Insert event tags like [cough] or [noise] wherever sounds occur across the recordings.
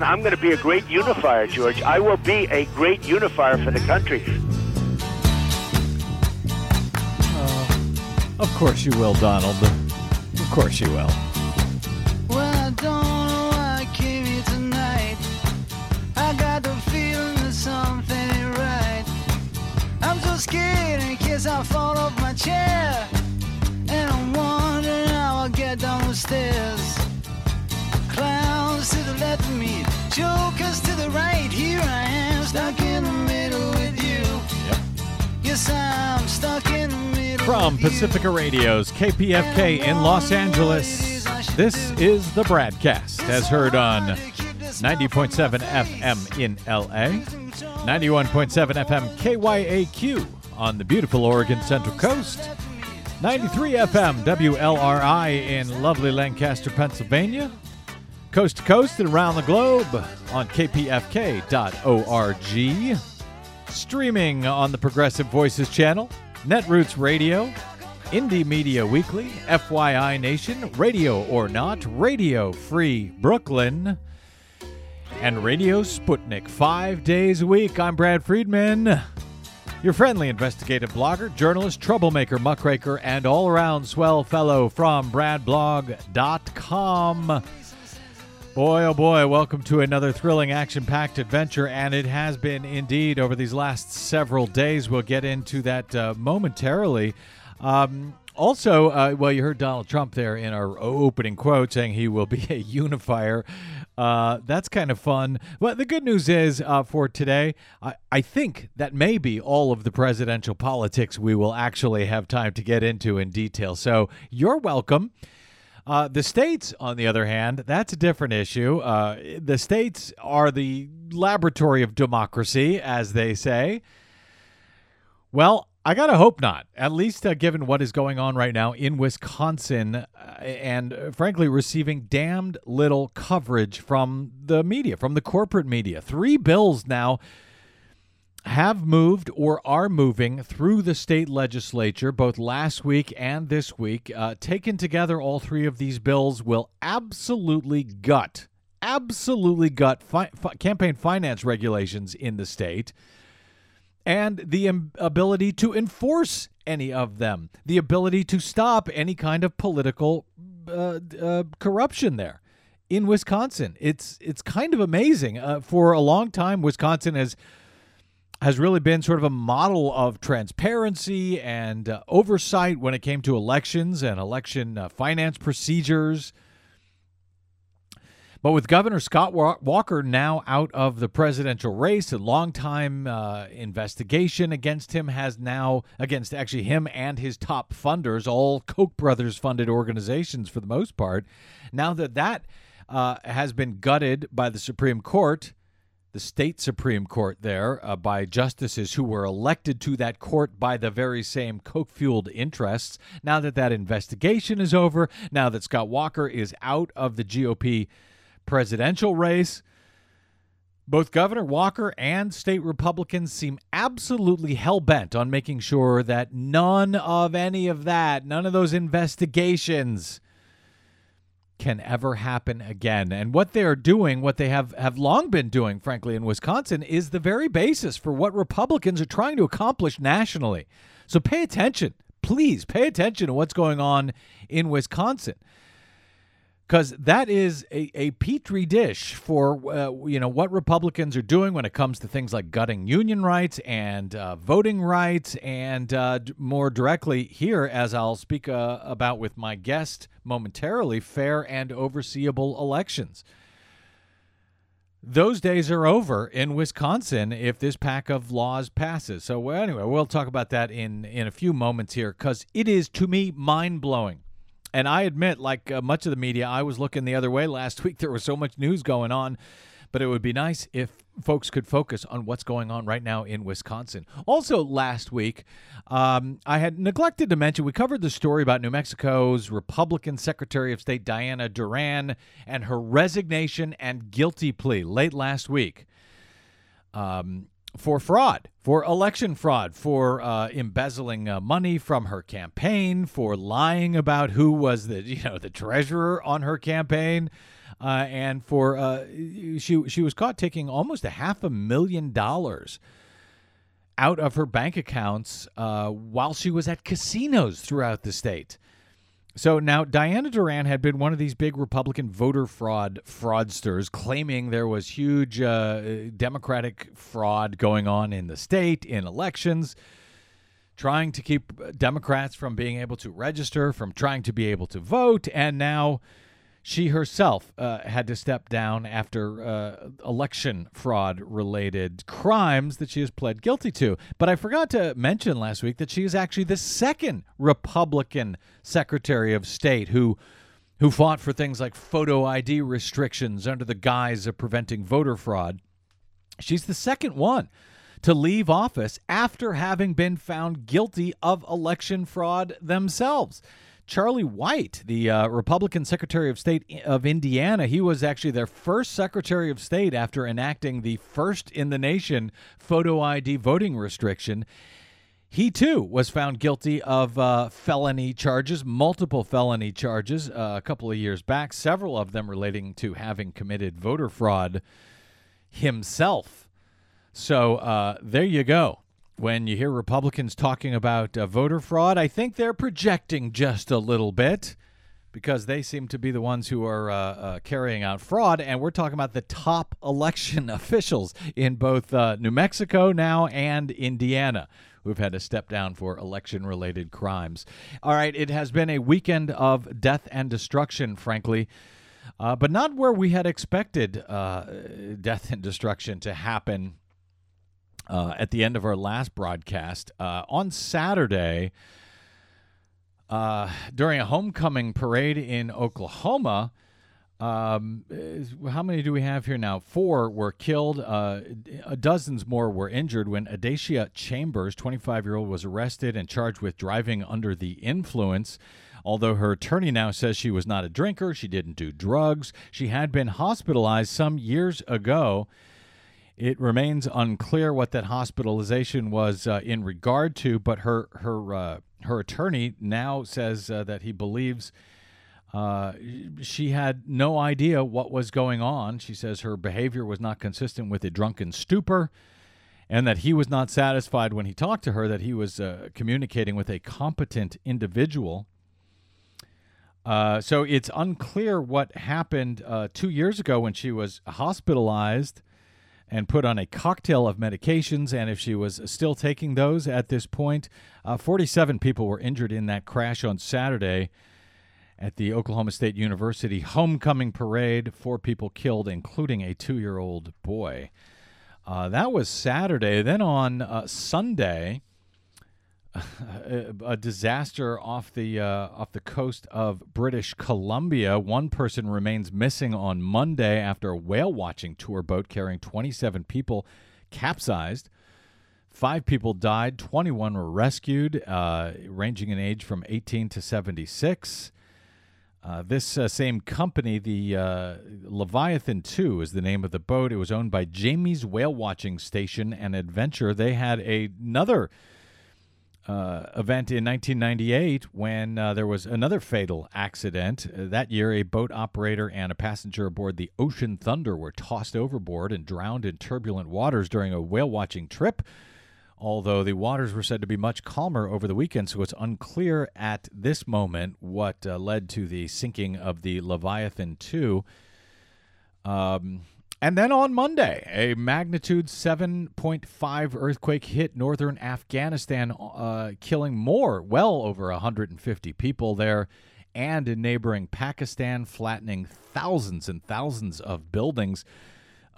I'm going to be a great unifier, George. I will be a great unifier for the country. Uh, of course you will, Donald. Of course you will. Well, I don't know why I came here tonight. I got the feeling that something ain't right. I'm so scared in case I fall off my chair. And I'm wondering how I'll get down the stairs. Clowns to the left of me, jokers to the right. Here I am, stuck in the middle with you. Yep. Yes, I'm stuck in the middle. From. Pacifica Radio's KPFK in Los Angeles, this is the BradCast as heard on 90.7 FM in LA, 91.7 FM KYAQ on the beautiful Oregon Central Coast, 93 FM WLRI in lovely Lancaster, Pennsylvania, coast to coast and around the globe on kpfk.org, streaming on the Progressive Voices channel, Netroots Radio, Indie Media Weekly, FYI Nation, Radio or Not, Radio Free Brooklyn, and Radio Sputnik five days a week. I'm Brad Friedman, your friendly investigative blogger, journalist, troublemaker, muckraker, and all around swell fellow from BradBlog.com. Boy, oh boy, welcome to another thrilling action packed adventure, and it has been indeed over these last several days. We'll get into that uh, momentarily. Um, also, uh, well, you heard Donald Trump there in our opening quote saying he will be [laughs] a unifier. Uh, that's kind of fun. But the good news is uh, for today, I, I think that may be all of the presidential politics we will actually have time to get into in detail. So you're welcome. Uh, the states, on the other hand, that's a different issue. Uh, the states are the laboratory of democracy, as they say. Well, I gotta hope not. At least uh, given what is going on right now in Wisconsin, uh, and uh, frankly, receiving damned little coverage from the media, from the corporate media. Three bills now have moved or are moving through the state legislature both last week and this week. Uh, taken together, all three of these bills will absolutely gut, absolutely gut fi- fi- campaign finance regulations in the state and the Im- ability to enforce any of them, the ability to stop any kind of political uh, uh, corruption there in Wisconsin. It's it's kind of amazing. Uh, for a long time, Wisconsin has has really been sort of a model of transparency and uh, oversight when it came to elections and election uh, finance procedures. But with Governor Scott Walker now out of the presidential race, a long-time uh, investigation against him has now, against actually him and his top funders, all Koch brothers funded organizations for the most part. Now that that uh, has been gutted by the Supreme Court, the state Supreme Court there uh, by justices who were elected to that court by the very same Koch fueled interests. Now that that investigation is over, now that Scott Walker is out of the GOP presidential race, both Governor Walker and state Republicans seem absolutely hell bent on making sure that none of any of that, none of those investigations, can ever happen again. And what they are doing, what they have, have long been doing, frankly, in Wisconsin, is the very basis for what Republicans are trying to accomplish nationally. So pay attention. Please pay attention to what's going on in Wisconsin. Because that is a, a petri dish for uh, you know what Republicans are doing when it comes to things like gutting union rights and uh, voting rights, and uh, more directly here, as I'll speak uh, about with my guest momentarily, fair and overseeable elections. Those days are over in Wisconsin if this pack of laws passes. So well, anyway, we'll talk about that in in a few moments here because it is to me mind blowing and I admit, like uh, much of the media, I was looking the other way last [laughs] week. There was so much news going on, but it would be nice if folks could focus on what's going on right now in Wisconsin. Also, last week, um, I had neglected to mention we covered the story about New Mexico's Republican Secretary of State Diana Duran and her resignation and guilty plea late last week. Um, for fraud, for election fraud, for uh, embezzling uh, money from her campaign, for lying about who was the [laughs] you know the treasurer on her campaign, uh, and for uh, she she was caught taking almost a half a million dollars out of her bank accounts uh, while she was at casinos throughout the state. So now Diana Duran had been one of these big Republican voter fraud fraudsters, claiming there was huge uh, Democratic fraud going on in the state in elections, trying to keep Democrats from being able to register, from trying to be able to vote, and now she herself uh, had to step down after uh, election fraud related crimes that she has pled guilty to. But I forgot to mention last week that she is actually the second Republican Secretary of State who who fought for things like photo ID restrictions under the guise of preventing voter fraud. She's the second one to leave office after having been found guilty of election fraud themselves. Charlie White, the uh, Republican Secretary of State of Indiana, he was actually their first Secretary of State after enacting the first in the nation photo ID voting restriction. He too was found guilty of uh, felony charges, multiple felony charges, uh, a couple of years back, several of them relating to having committed voter fraud himself. So uh, there you go when you hear Republicans talking about uh, voter fraud, I think they're projecting just a little bit because they seem to be the ones who are uh, uh, carrying out fraud. And we're talking about the top election [laughs] officials in both uh, New Mexico now and Indiana who've had to step down for election related crimes. All right, it has been a weekend of death and destruction, frankly. Uh, but not where we had expected uh, death and destruction to happen uh, at the end of our last broadcast. Uh, on Saturday, uh, during a homecoming parade in Oklahoma, um, how many do we have here now? Four were killed. Uh, dozens more were injured when Adacia Chambers, 25 year old, was arrested and charged with driving under the influence. Although her attorney now says she was not a drinker, she didn't do drugs. She had been hospitalized some years ago it remains unclear what that hospitalization was uh, in regard to, but her her uh, her attorney now says uh, that he believes uh, she had no idea what was going on. She says her behavior was not consistent with a drunken stupor, and that he was not satisfied when he talked to her that he was uh, communicating with a competent individual. Uh, so it's unclear what happened two years ago when she was hospitalized and put on a cocktail of medications. And if she was still taking those at this point, uh, 47 people were injured in that crash on Saturday at the Oklahoma State University homecoming parade. Four people killed, including a two year old boy. Uh, that was Saturday. Then on uh, Sunday, a disaster off the uh, off the coast of British Columbia. One person remains missing on Monday after a whale watching tour boat carrying 27 people capsized. Five people died, 21 were rescued, uh, ranging in age from 18 to 76. Uh, this uh, same company, the uh, Leviathan 2 is the name of the boat. It was owned by Jamie's Whale Watching Station and Adventure. They had a, another uh, event in 1998 when uh, there was another fatal accident. Uh, that year, a boat operator and a passenger aboard the Ocean Thunder were tossed overboard and drowned in turbulent waters during a whale watching trip. Although the waters were said to be much calmer over the weekend, so it's unclear at this moment what uh, led to the sinking of the Leviathan 2. Um, and then on Monday, a magnitude 7.5 earthquake hit northern Afghanistan, uh, killing more, well over 150 people there, and in neighboring Pakistan, flattening thousands and thousands of buildings.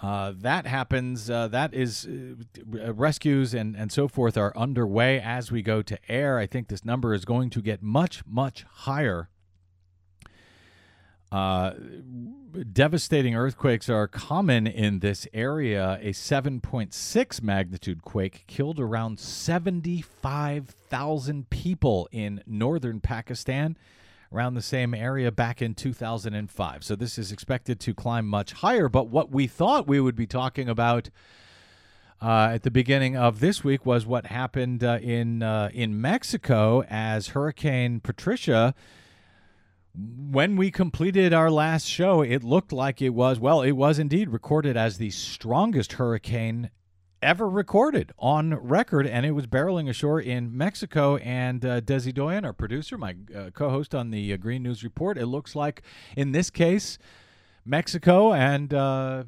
Uh, that happens. Uh, that is uh, rescues and, and so forth are underway as we go to air. I think this number is going to get much, much higher uh, devastating earthquakes are common in this area. A 7.6 magnitude quake killed around 75,000 people in northern Pakistan, around the same area back in 2005. So this is expected to climb much higher. But what we thought we would be talking about uh, at the beginning of this week was what happened uh, in uh, in Mexico as Hurricane Patricia. When we completed our last show, it looked like it was well, it was indeed recorded as the strongest hurricane ever recorded on record, and it was barreling ashore in Mexico. And uh, Desi Doyen, our producer, my uh, co-host on the uh, Green News Report, it looks like in this case. Mexico and uh,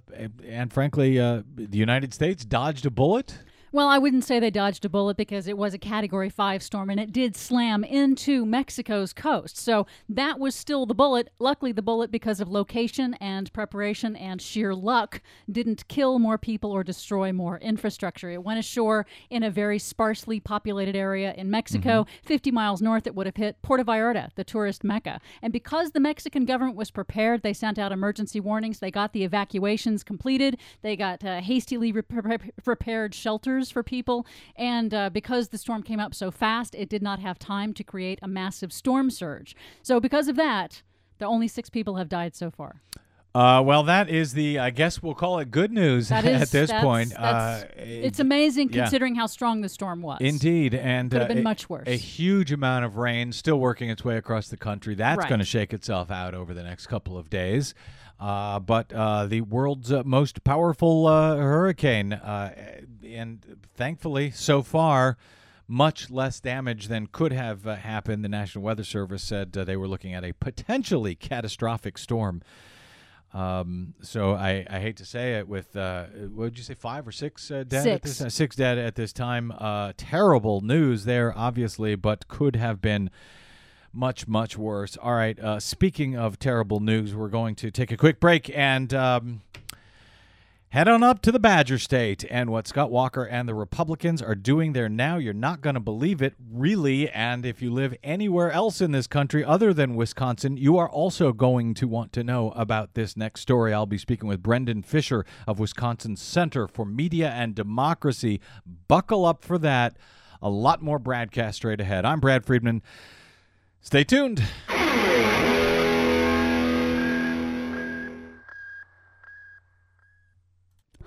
and frankly, uh, the United States dodged a bullet. Well, I wouldn't say they dodged a bullet because it was a Category 5 storm and it did slam into Mexico's coast. So that was still the bullet. Luckily, the bullet, because of location and preparation and sheer luck, didn't kill more people or destroy more infrastructure. It went ashore in a very sparsely populated area in Mexico. Mm-hmm. 50 miles north, it would have hit Puerto Vallarta, the tourist mecca. And because the Mexican government was prepared, they sent out emergency warnings. They got the evacuations completed. They got uh, hastily re- pre- prepared shelters for people. And uh, because the storm came up so fast, it did not have time to create a massive storm surge. So, because of that, the only six people have died so far. Uh, well, that is the, I guess we'll call it good news [laughs] is at this that's- point. that's- uh, it's amazing yeah. considering how strong the storm was. Indeed, and Could have uh, been a- much worse. A huge amount of rain still working its way across the country. That's Right. going to shake itself out over the next couple of days. Uh, but uh, the world's uh, most powerful uh, hurricane, uh, and thankfully, so far, much less damage than could have uh, happened. The National Weather Service said uh, they were looking at a potentially catastrophic storm. Um, so I, I hate to say it with uh, what did you say five or six uh, dead at Six. this uh, six dead at this time. Uh, terrible news there, obviously, but could have been much much worse. All right. Uh, speaking of terrible news, we're going to take a quick break and. Um, Head on up to the Badger State and what Scott Walker and the Republicans are doing there now. You're not going to believe it, really. And if you live anywhere else in this country other than Wisconsin, you are also going to want to know about this next story. I'll be speaking with Brendan Fischer of Wisconsin Center for Media and Democracy. Buckle up for that. A lot more BradCast straight ahead. I'm Brad Friedman. Stay tuned.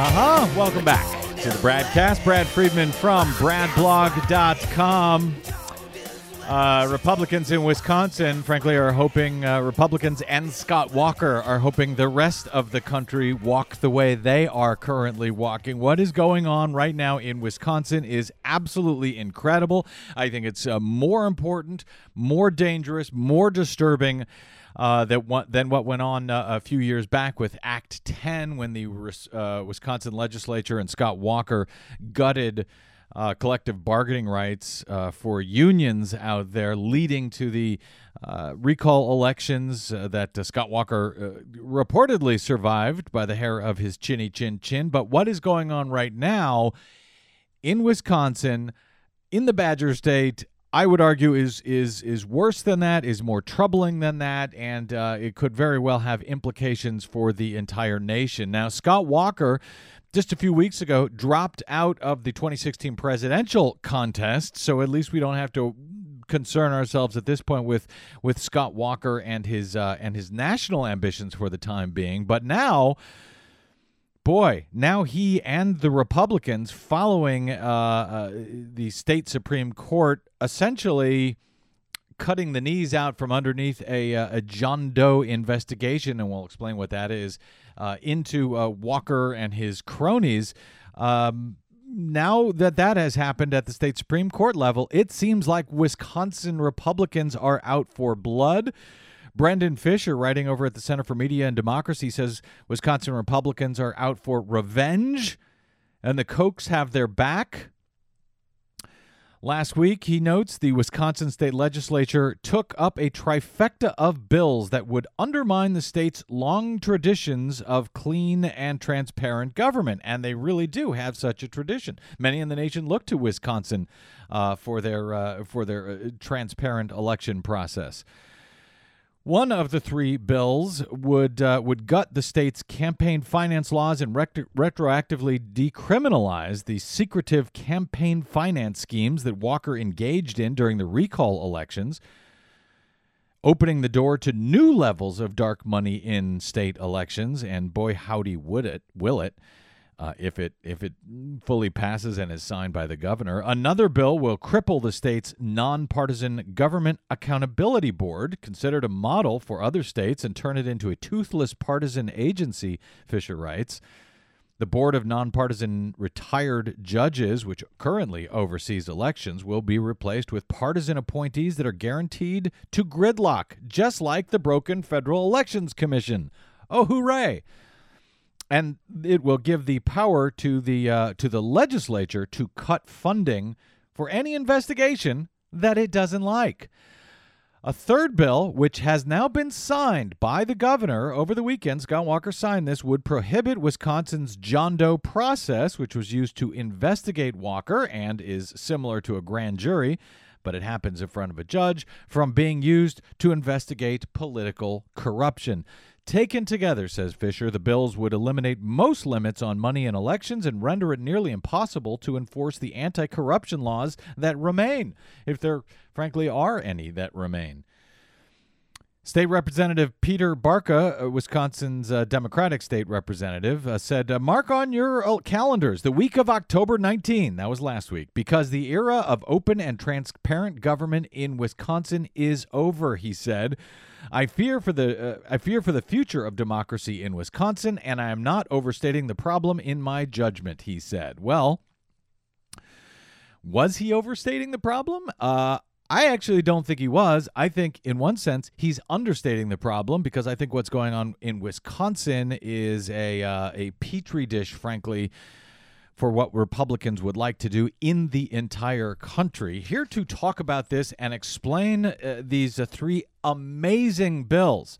Uh huh. Welcome back to the Bradcast. Brad Friedman from BradBlog.com. Uh, Republicans in Wisconsin, frankly, are hoping uh, Republicans and Scott Walker are hoping the rest of the country walk the way they are currently walking. What is going on right now in Wisconsin is absolutely incredible. I think it's uh, more important, more dangerous, more disturbing uh, that than what went on uh, a few years back with Act 10 when the uh, Wisconsin legislature and Scott Walker gutted uh, collective bargaining rights uh, for unions out there, leading to the uh, recall elections that Scott Walker reportedly survived by the hair of his chinny chin chin. But what is going on right now in Wisconsin, in the Badger State? I would argue is is is worse than that, is more troubling than that, and uh, it could very well have implications for the entire nation. Now, Scott Walker, just a few weeks ago, dropped out of the 2016 presidential contest, so at least we don't have to concern ourselves at this point with with Scott Walker and his uh, and his national ambitions for the time being. But now boy, now he and the Republicans, following uh, uh, the state Supreme Court, essentially cutting the knees out from underneath a, uh, a John Doe investigation, and we'll explain what that is, uh, into uh, Walker and his cronies. Um, now that that has happened at the state Supreme Court level, it seems like Wisconsin Republicans are out for blood. Brendan Fischer, writing over at the Center for Media and Democracy, says Wisconsin Republicans are out for revenge and the Kochs have their back. Last week, he notes the Wisconsin state legislature took up a trifecta of bills that would undermine the state's long traditions of clean and transparent government. And they really do have such a tradition. Many in the nation look to Wisconsin uh, for their, uh, for their uh, transparent election process. One of the three bills would uh, would gut the state's campaign finance laws and retro- retroactively decriminalize the secretive campaign finance schemes that Walker engaged in during the recall elections, opening the door to new levels of dark money in state elections. And boy, howdy would it will it uh, if it if it fully passes and is signed by the governor. Another bill will cripple the state's nonpartisan government accountability board, considered a model for other states, and turn it into a toothless partisan agency. Fischer writes. The Board of Nonpartisan Retired Judges, which currently oversees elections, will be replaced with partisan appointees that are guaranteed to gridlock, just like the broken Federal Elections Commission. Oh, hooray! And it will give the power to the uh, to the legislature to cut funding for any investigation that it doesn't like. A third bill, which has now been signed by the governor over the weekend, Scott Walker signed this, would prohibit Wisconsin's John Doe process, which was used to investigate Walker and is similar to a grand jury, but it happens in front of a judge, from being used to investigate political corruption. Taken together, says Fischer, the bills would eliminate most limits on money in elections and render it nearly impossible to enforce the anti corruption laws that remain, if there frankly are any that remain. State Representative Peter Barca, uh, Wisconsin's uh, Democratic state representative, uh, said, uh, Mark on your uh, calendars the week of October 19. That was last week, because the era of open and transparent government in Wisconsin is over, he said. I fear for the uh, I fear for the future of democracy in Wisconsin, and I am not overstating the problem in my judgment, he said. Well, was he overstating the problem? Uh, I actually don't think he was. I think, in one sense, he's understating the problem because I think what's going on in Wisconsin is a uh, a petri dish, frankly, for what Republicans would like to do in the entire country. Here to talk about this and explain uh, these uh, three amazing bills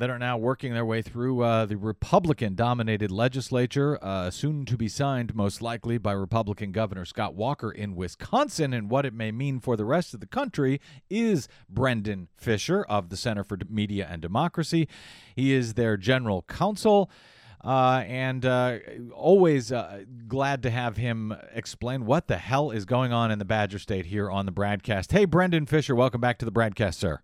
that are now working their way through uh, the Republican dominated legislature, uh, soon to be signed, most likely, by Republican Governor Scott Walker in Wisconsin, and what it may mean for the rest of the country is Brendan Fischer of the Center for Media and Democracy. He is their general counsel. Uh, and uh, always uh, glad to have him explain what the hell is going on in the Badger State here on the BradCast. Hey, Brendan Fischer, welcome back to the BradCast, sir.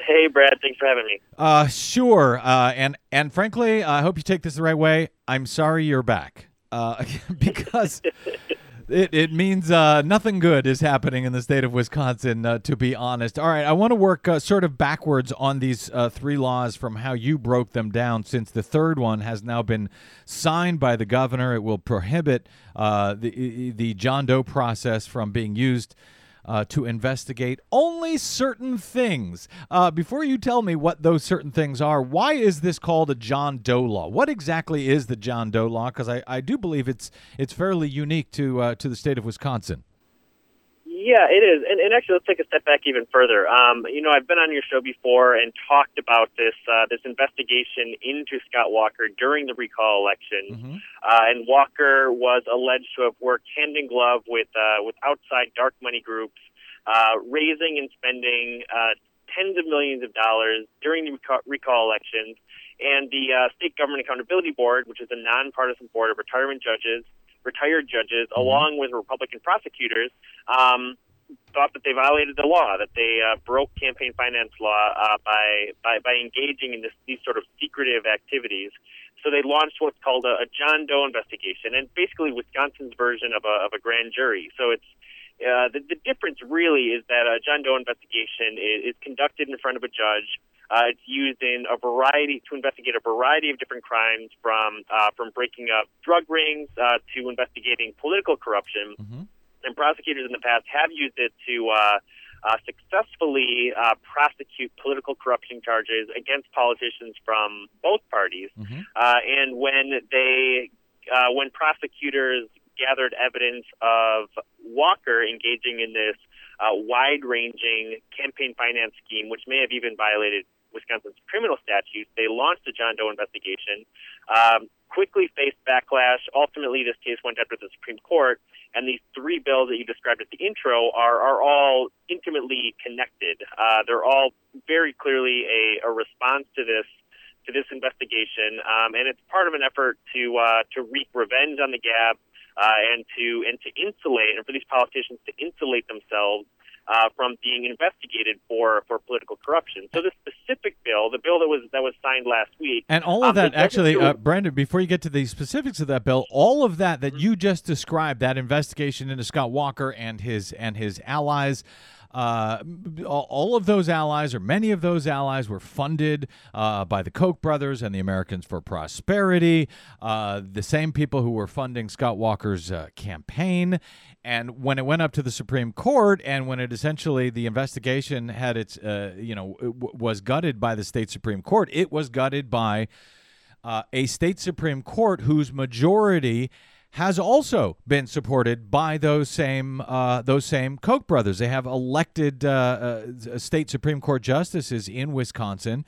Hey, Brad. Thanks for having me. Uh, sure. Uh, and and frankly, I hope you take this the right way. I'm sorry you're back. Uh, [laughs] because [laughs] it, it means uh, nothing good is happening in the state of Wisconsin, uh, to be honest. All right, I want to work uh, sort of backwards on these uh, three laws from how you broke them down, since the third one has now been signed by the governor. It will prohibit uh, the the John Doe process from being used uh, to investigate only certain things. Uh, before you tell me what those certain things are, why is this called a John Doe law? What exactly is the John Doe law? Because I, I do believe it's it's fairly unique to uh, to the state of Wisconsin. Yeah, it is. And, and actually, let's take a step back even further. Um, you know, I've been on your show before and talked about this uh, this investigation into Scott Walker during the recall election. Mm-hmm. Uh, and Walker was alleged to have worked hand in glove with uh, with outside dark money groups, uh, raising and spending uh, tens of millions of dollars during the recall, recall elections. And the uh, State Government Accountability Board, which is a nonpartisan board of retirement judges, retired judges, along with Republican prosecutors, um, thought that they violated the law, that they uh, broke campaign finance law uh, by, by by engaging in this, these sort of secretive activities. So they launched what's called a, a John Doe investigation, and basically Wisconsin's version of a of a grand jury. So it's Uh, the, the difference really is that a John Doe investigation is, is conducted in front of a judge. Uh, it's used in a variety to investigate a variety of different crimes, from uh, from breaking up drug rings uh, to investigating political corruption. And prosecutors in the past have used it to uh, uh, successfully uh, prosecute political corruption charges against politicians from both parties. Uh, and when they uh, when prosecutors gathered evidence of Walker engaging in this uh, wide-ranging campaign finance scheme, which may have even violated Wisconsin's criminal statutes, they launched a John Doe investigation. Um, quickly faced backlash. Ultimately, this case went up to the Supreme Court, and these three bills that you described at the intro are are all intimately connected. Uh, they're all very clearly a, a response to this to this investigation, um, and it's part of an effort to uh, to wreak revenge on the GAB uh, and to and to insulate and for these politicians to insulate themselves uh, from being investigated for for political corruption. So the specific bill, the bill that was that was signed last week, And all of um, that, actually, uh, Brendan, before you get to the specifics of that bill, all of that that you just described, that investigation into Scott Walker and his and his allies, uh, all of those allies, or many of those allies, were funded uh, by the Koch brothers and the Americans for Prosperity, uh, the same people who were funding Scott Walker's uh, campaign. And when it went up to the Supreme Court, and when it essentially the investigation had its, uh, you know, w- was gutted by the state Supreme Court, it was gutted by uh, a state Supreme Court whose majority has also been supported by those same uh, those same Koch brothers. They have elected uh, uh, state Supreme Court justices in Wisconsin,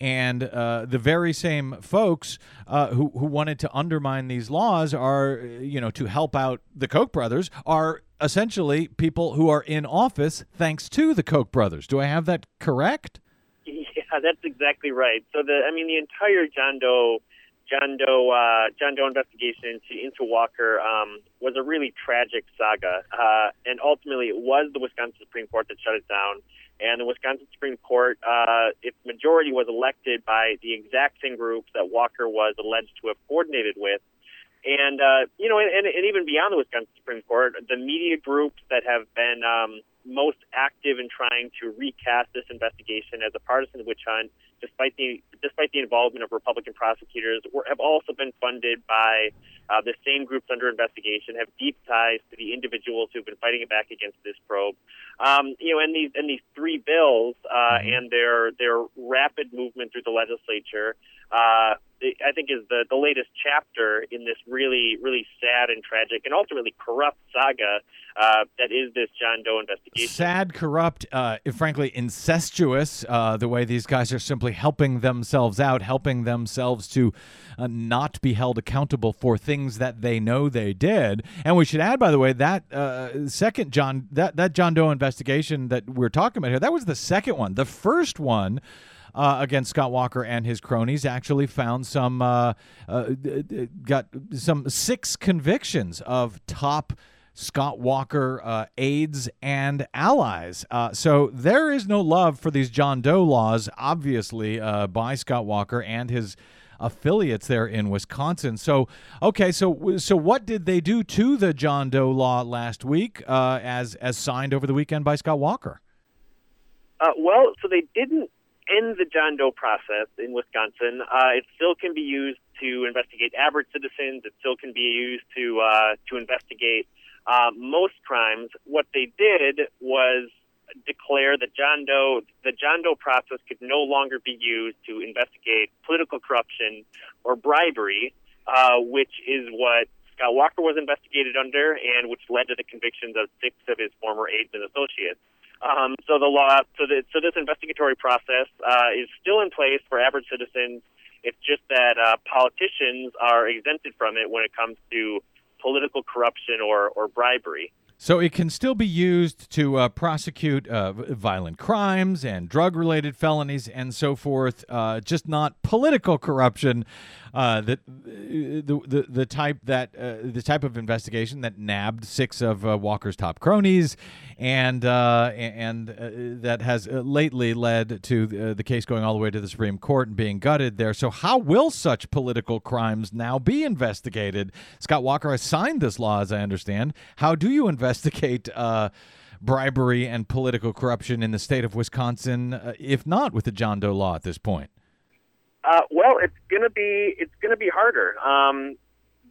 and uh, the very same folks uh, who who wanted to undermine these laws are you know to help out the Koch brothers are essentially people who are in office thanks to the Koch brothers. Do I have that correct? Yeah, that's exactly right. So the, I mean, the entire John Doe, John Doe, uh, John Doe investigation into into Walker um, was a really tragic saga, uh, and ultimately it was the Wisconsin Supreme Court that shut it down. And the Wisconsin Supreme Court, uh, its majority was elected by the exact same groups that Walker was alleged to have coordinated with. And uh, you know, and, and even beyond the Wisconsin Supreme Court, the media groups that have been um, most active in trying to recast this investigation as a partisan witch hunt, despite the despite the involvement of Republican prosecutors, were, have also been funded by uh, the same groups under investigation, have deep ties to the individuals who've been fighting back against this probe. Um, you know, and these and these three bills uh, and their their rapid movement through the legislature. Uh, I think is the, the latest chapter in this really, really sad and tragic and ultimately corrupt saga uh, that is this John Doe investigation. sad, corrupt, uh, frankly incestuous. Uh, the way these guys are simply helping themselves out, helping themselves to uh, not be held accountable for things that they know they did. And we should add, by the way, that uh, second John that that John Doe investigation that we're talking about here. That was the second one. The first one. Uh, against Scott Walker and his cronies, actually found some, uh, uh, got some six convictions of top Scott Walker uh, aides and allies. Uh, so there is no love for these John Doe laws, obviously, uh, by Scott Walker and his affiliates there in Wisconsin. So, okay, so so what did they do to the John Doe law last week, uh, as as signed over the weekend by Scott Walker? Uh, well, so they didn't end the John Doe process in Wisconsin. Uh, it still can be used to investigate average citizens. It still can be used to uh, to investigate uh, most crimes. What they did was declare that John Doe the John Doe process could no longer be used to investigate political corruption or bribery, uh, which is what Scott Walker was investigated under, and which led to the convictions of six of his former aides and associates. Um, so the law, so, the, so this investigatory process uh, is still in place for average citizens. It's just that uh, politicians are exempted from it when it comes to political corruption or, or bribery. So it can still be used to uh, prosecute uh, violent crimes and drug-related felonies and so forth, uh, just not political corruption. Uh, that the, the the type that uh, the type of investigation that nabbed six of uh, Walker's top cronies, and uh, and uh, that has uh, lately led to the, the case going all the way to the Supreme Court and being gutted there. So how will such political crimes now be investigated? Scott Walker has signed this law, as I understand. How do you investigate? Bribery and political corruption in the state of Wisconsin, uh, if not with the John Doe law at this point? Uh, well, it's gonna be it's gonna be harder. Um,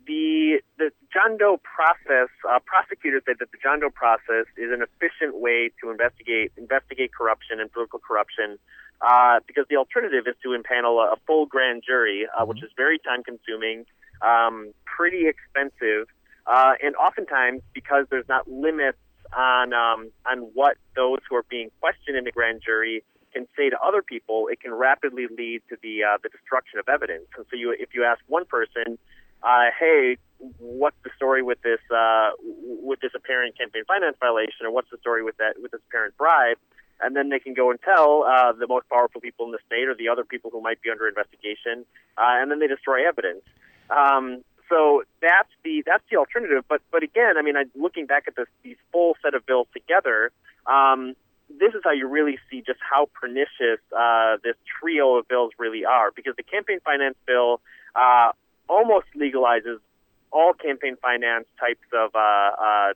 the the John Doe process, uh, prosecutors say that the John Doe process is an efficient way to investigate investigate corruption and political corruption, uh, because the alternative is to impanel a, a full grand jury, uh, which is very time consuming, um, pretty expensive, uh, and oftentimes because there's not limits on um, on what those who are being questioned in the grand jury can say to other people, it can rapidly lead to the uh, the destruction of evidence. And so, you if you ask one person, uh, "Hey, what's the story with this uh, with this apparent campaign finance violation, or what's the story with that with this apparent bribe?" and then they can go and tell uh, the most powerful people in the state or the other people who might be under investigation, uh, and then they destroy evidence. Um, so that's the that's the alternative. But but again, I mean, I, looking back at this these full set of bills together, um, this is how you really see just how pernicious uh, this trio of bills really are. Because the campaign finance bill uh, almost legalizes all campaign finance types of uh, uh,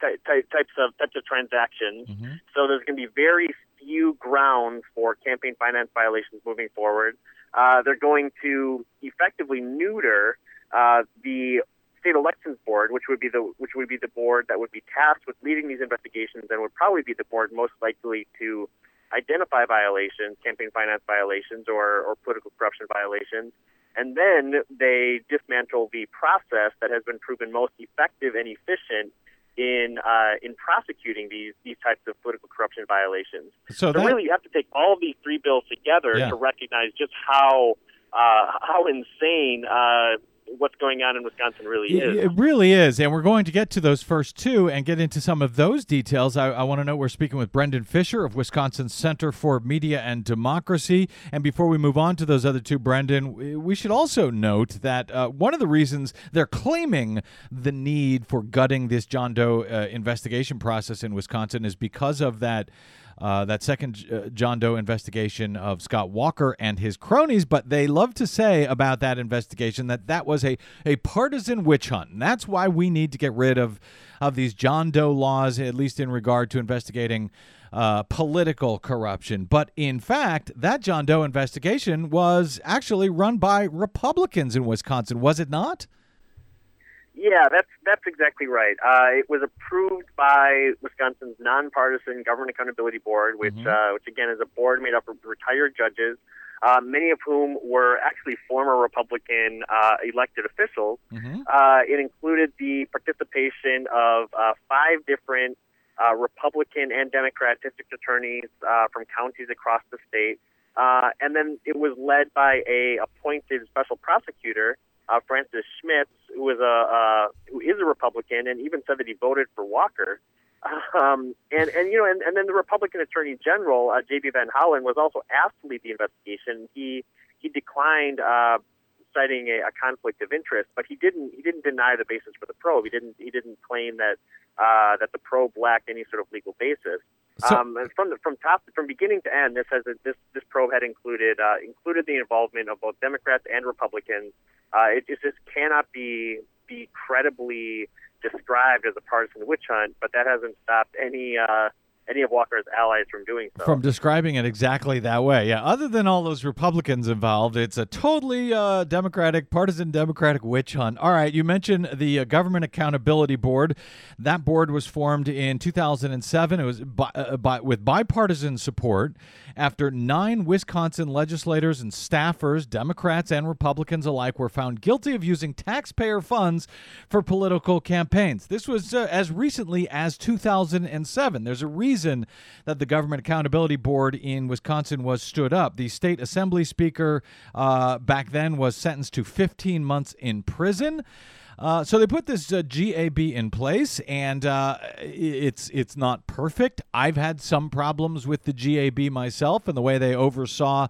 ty- ty- types of types of transactions. So there's going to be very few grounds for campaign finance violations moving forward. Uh, they're going to effectively neuter uh, the state elections board, which would be the which would be the board that would be tasked with leading these investigations, and would probably be the board most likely to identify violations, campaign finance violations, or, or political corruption violations. And then they dismantle the process that has been proven most effective and efficient in uh, in prosecuting these these types of political corruption violations. So So that really, you have to take all these three bills together Yeah. to recognize just how uh, how insane uh, what's going on in Wisconsin really is. It really is. And we're going to get to those first two and get into some of those details. I, I want to know we're speaking with Brendan Fischer of Wisconsin Center for Media and Democracy. And before we move on to those other two, Brendan, we- should also note that uh, one of the reasons they're claiming the need for gutting this John Doe uh, investigation process in Wisconsin is because of that. Uh, that second uh, John Doe investigation of Scott Walker and his cronies, but they love to say about that investigation that that was a, a partisan witch hunt. And that's why we need to get rid of, of these John Doe laws, at least in regard to investigating uh, political corruption. But in fact, that John Doe investigation was actually run by Republicans in Wisconsin, was it not? Yeah, that's that's exactly right. Uh, it was approved by Wisconsin's nonpartisan Government Accountability Board, which uh, which again is a board made up of retired judges, uh, many of whom were actually former Republican uh, elected officials. Uh, it included the participation of uh, five different uh, Republican and Democrat district attorneys uh, from counties across the state, uh, and then it was led by a appointed special prosecutor, uh, Francis Schmitz, who was a uh, who is a Republican, and even said that he voted for Walker. [laughs] Um, and and you know, and, and then the Republican Attorney General uh, J.B. Van Hollen was also asked to lead the investigation. He he declined, uh, citing a, a conflict of interest, but he didn't he didn't deny the basis for the probe. He didn't he didn't claim that uh, that the probe lacked any sort of legal basis. So- um, and from the, from top from beginning to end, this has this this probe had included uh, included the involvement of both Democrats and Republicans. Uh, it just, just cannot be be credibly described as a partisan witch hunt, but that hasn't stopped any uh, any of Walker's allies from doing so. From describing it exactly that way. Yeah. Other than all those Republicans involved, it's a totally uh, Democratic, partisan Democratic witch hunt. All right. You mentioned the uh, Government Accountability Board. That board was formed in 2007. It was uh, bi- with bipartisan support after nine Wisconsin legislators and staffers, Democrats and Republicans alike, were found guilty of using taxpayer funds for political campaigns. This was uh, as recently as 2007. There's a reason that the Government Accountability Board in Wisconsin was stood up. The state assembly speaker uh, back then was sentenced to 15 months in prison. Uh, so they put this uh, GAB in place, and uh, it's it's not perfect. I've had some problems with the GAB myself and the way they oversaw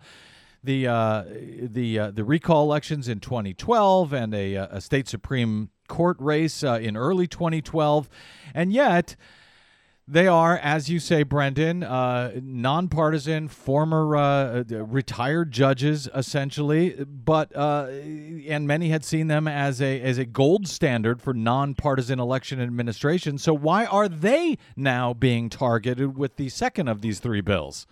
the uh, the uh, the recall elections in 2012 and a, uh, a state supreme court race in early 2012, and yet. They are, as you say, Brendan, uh, nonpartisan, former uh, retired judges, essentially. But uh, and many had seen them as a as a gold standard for nonpartisan election administration. So why are they now being targeted with the second of these three bills?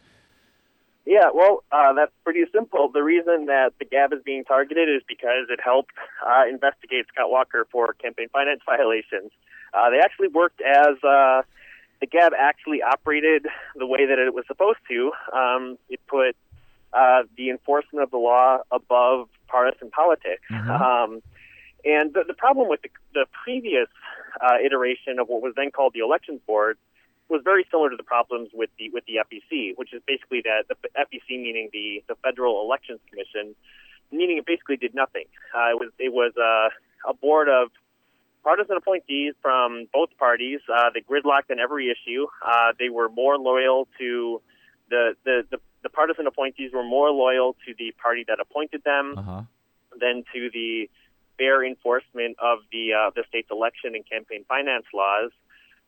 Yeah, well, uh, that's pretty simple. The reason that the GAB is being targeted is because it helped uh, investigate Scott Walker for campaign finance [laughs] violations. Uh, they actually worked as uh, the GAB actually operated the way that it was supposed to. Um, it put uh, the enforcement of the law above partisan politics. Um, and the, the problem with the, the previous uh, iteration of what was then called the Elections Board was very similar to the problems with the with the FEC, which is basically that the FEC meaning the the Federal Elections Commission, meaning it basically did nothing. Uh, it was it was uh, a board of partisan appointees from both parties. Uh, they gridlocked on every issue. Uh, they were more loyal to the, the the the partisan appointees were more loyal to the party that appointed them Uh-huh. than to the fair enforcement of the uh, the state's election and campaign finance laws.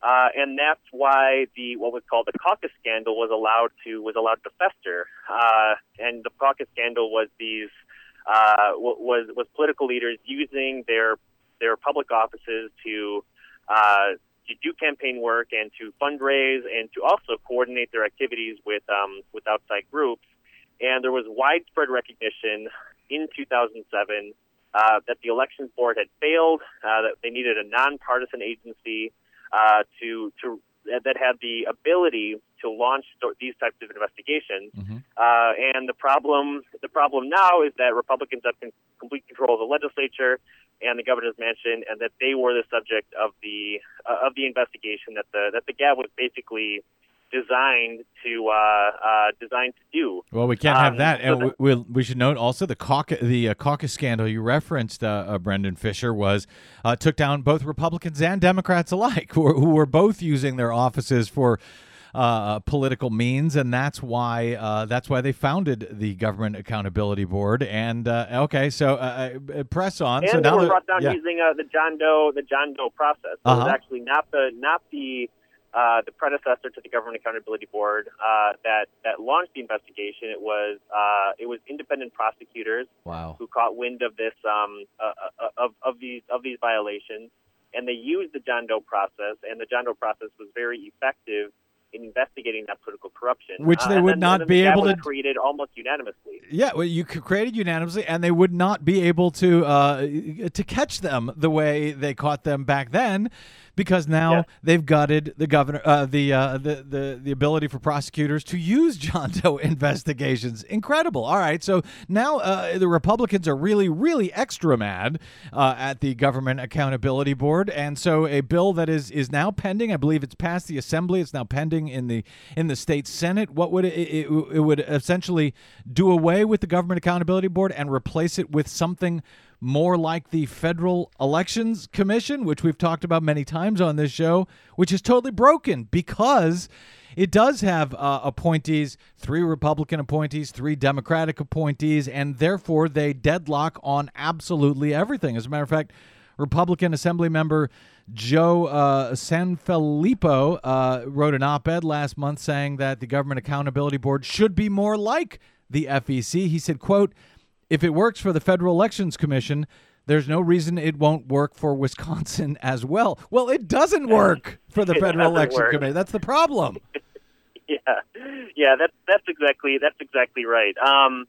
Uh, and that's why the what was called the caucus scandal was allowed to was allowed to fester. Uh, and the caucus scandal was these uh, was was political leaders using their their public offices to uh, to do campaign work and to fundraise and to also coordinate their activities with um, with outside groups. And there was widespread recognition in 2007 uh, that the elections board had failed, uh, that they needed a nonpartisan agency uh, to to that had the ability to launch these types of investigations. Uh, and the problem the problem now is that Republicans have complete control of the legislature and the governor's mansion, and that they were the subject of the uh, of the investigation that the that the GAB was basically designed to uh, uh, designed to do. Well, we can't have Um, that. so that- we, we'll, we should note also the caucus, the uh, caucus scandal you referenced, uh, uh, Brendan Fischer, was uh, took down both Republicans and Democrats alike, [laughs] who were, who were both using their offices for uh, political means, and that's why uh, that's why they founded the Government Accountability Board. And uh, okay, so uh, uh, press on. and so they were brought down yeah. using uh, the John Doe the John Doe process. So It Uh-huh. was actually not the not the uh, the predecessor to the Government Accountability Board uh, that that launched the investigation. It was uh, it was independent prosecutors wow. who caught wind of this um, of of these of these violations, and they used the John Doe process, and the John Doe process was very effective in investigating that political corruption, Which Uh, they would not be able to- created almost unanimously. Yeah, well, you created unanimously, and they would not be able to uh, to catch them the way they caught them back then, because now Yes. they've gutted the governor, uh, the, uh, the the the ability for prosecutors to use John [laughs] Doe investigations. Incredible. All right, so now uh, the Republicans are really, really extra mad uh, at the Government Accountability Board, and so a bill that is is now pending. I believe it's passed the Assembly. It's now pending in the in the state Senate. What would it, it, it would essentially do away with the Government Accountability Board and replace it with something more like the Federal Elections Commission, which we've talked about many times on this show, which is totally broken because it does have uh, appointees, three Republican appointees, three Democratic appointees, and therefore they deadlock on absolutely everything. As a matter of fact, Republican Assembly member Joe uh, Sanfelippo uh, wrote an op ed last month saying that the Government Accountability Board should be more like the FEC. He said, quote, if it works for the Federal Elections Commission, there's no reason it won't work for Wisconsin [laughs] as well. Well, it doesn't work for the Federal Election work. Commission. That's the problem. [laughs] yeah, yeah, that's that's exactly that's exactly right. Um,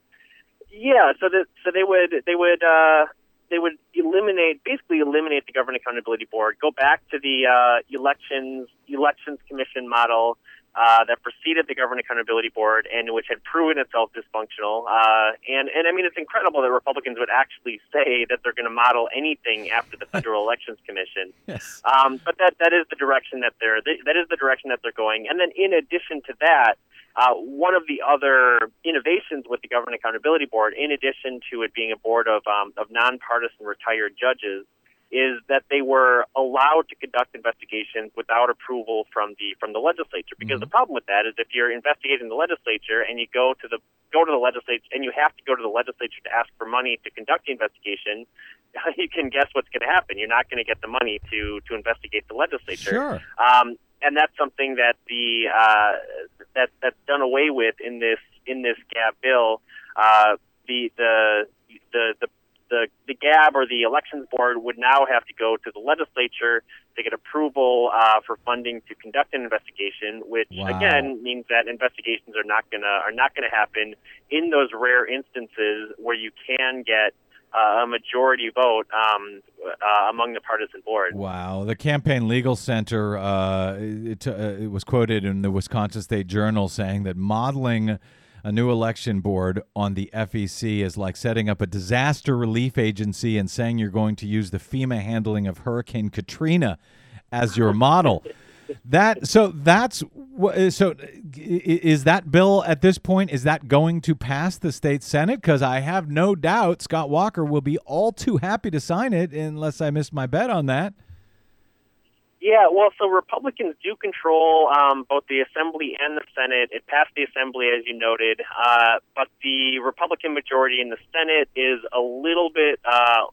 yeah, so that so they would they would uh, they would eliminate basically eliminate the Government Accountability Board, go back to the uh, elections elections commission model uh, that preceded the Government Accountability Board and which had proven itself dysfunctional. Uh, and and I mean it's incredible that Republicans would actually say that they're going to model anything after the Federal [laughs] Elections Commission. Yes. Um, but that that is the direction that they're that is the direction that they're going. And then in addition to that, uh, one of the other innovations with the Government Accountability Board, in addition to it being a board of um, of nonpartisan retired judges, is that they were allowed to conduct investigations without approval from the from the legislature. Because the problem with that is if you're investigating the legislature and you go to the go to the legislature and you have to go to the legislature to ask for money to conduct the investigation, [laughs] you can guess what's going to happen. You're not going to get the money to to investigate the legislature. Sure. Um, and that's something that the uh, that that's done away with in this in this GAB bill. Uh, the, the the the the the GAB or the elections board would now have to go to the legislature to get approval uh, for funding to conduct an investigation, which Wow. again means that investigations are not gonna are not gonna happen in those rare instances where you can get uh, a majority vote um, uh, among the partisan board. Wow. The Campaign Legal Center uh, it, uh, it was quoted in the Wisconsin State Journal saying that modeling a new election board on the FEC is like setting up a disaster relief agency and saying you're going to use the FEMA handling of Hurricane Katrina as your [laughs] model. That so that's wha- uh, so i- i- is that bill at this point is that going to pass the state senate because I have no doubt Scott Walker will be all too happy to sign it unless I missed my bet on that. Yeah, well, so Republicans do control um, both the Assembly and the Senate. It passed the Assembly, as you noted, uh, but the Republican majority in the Senate is a little bit, uh,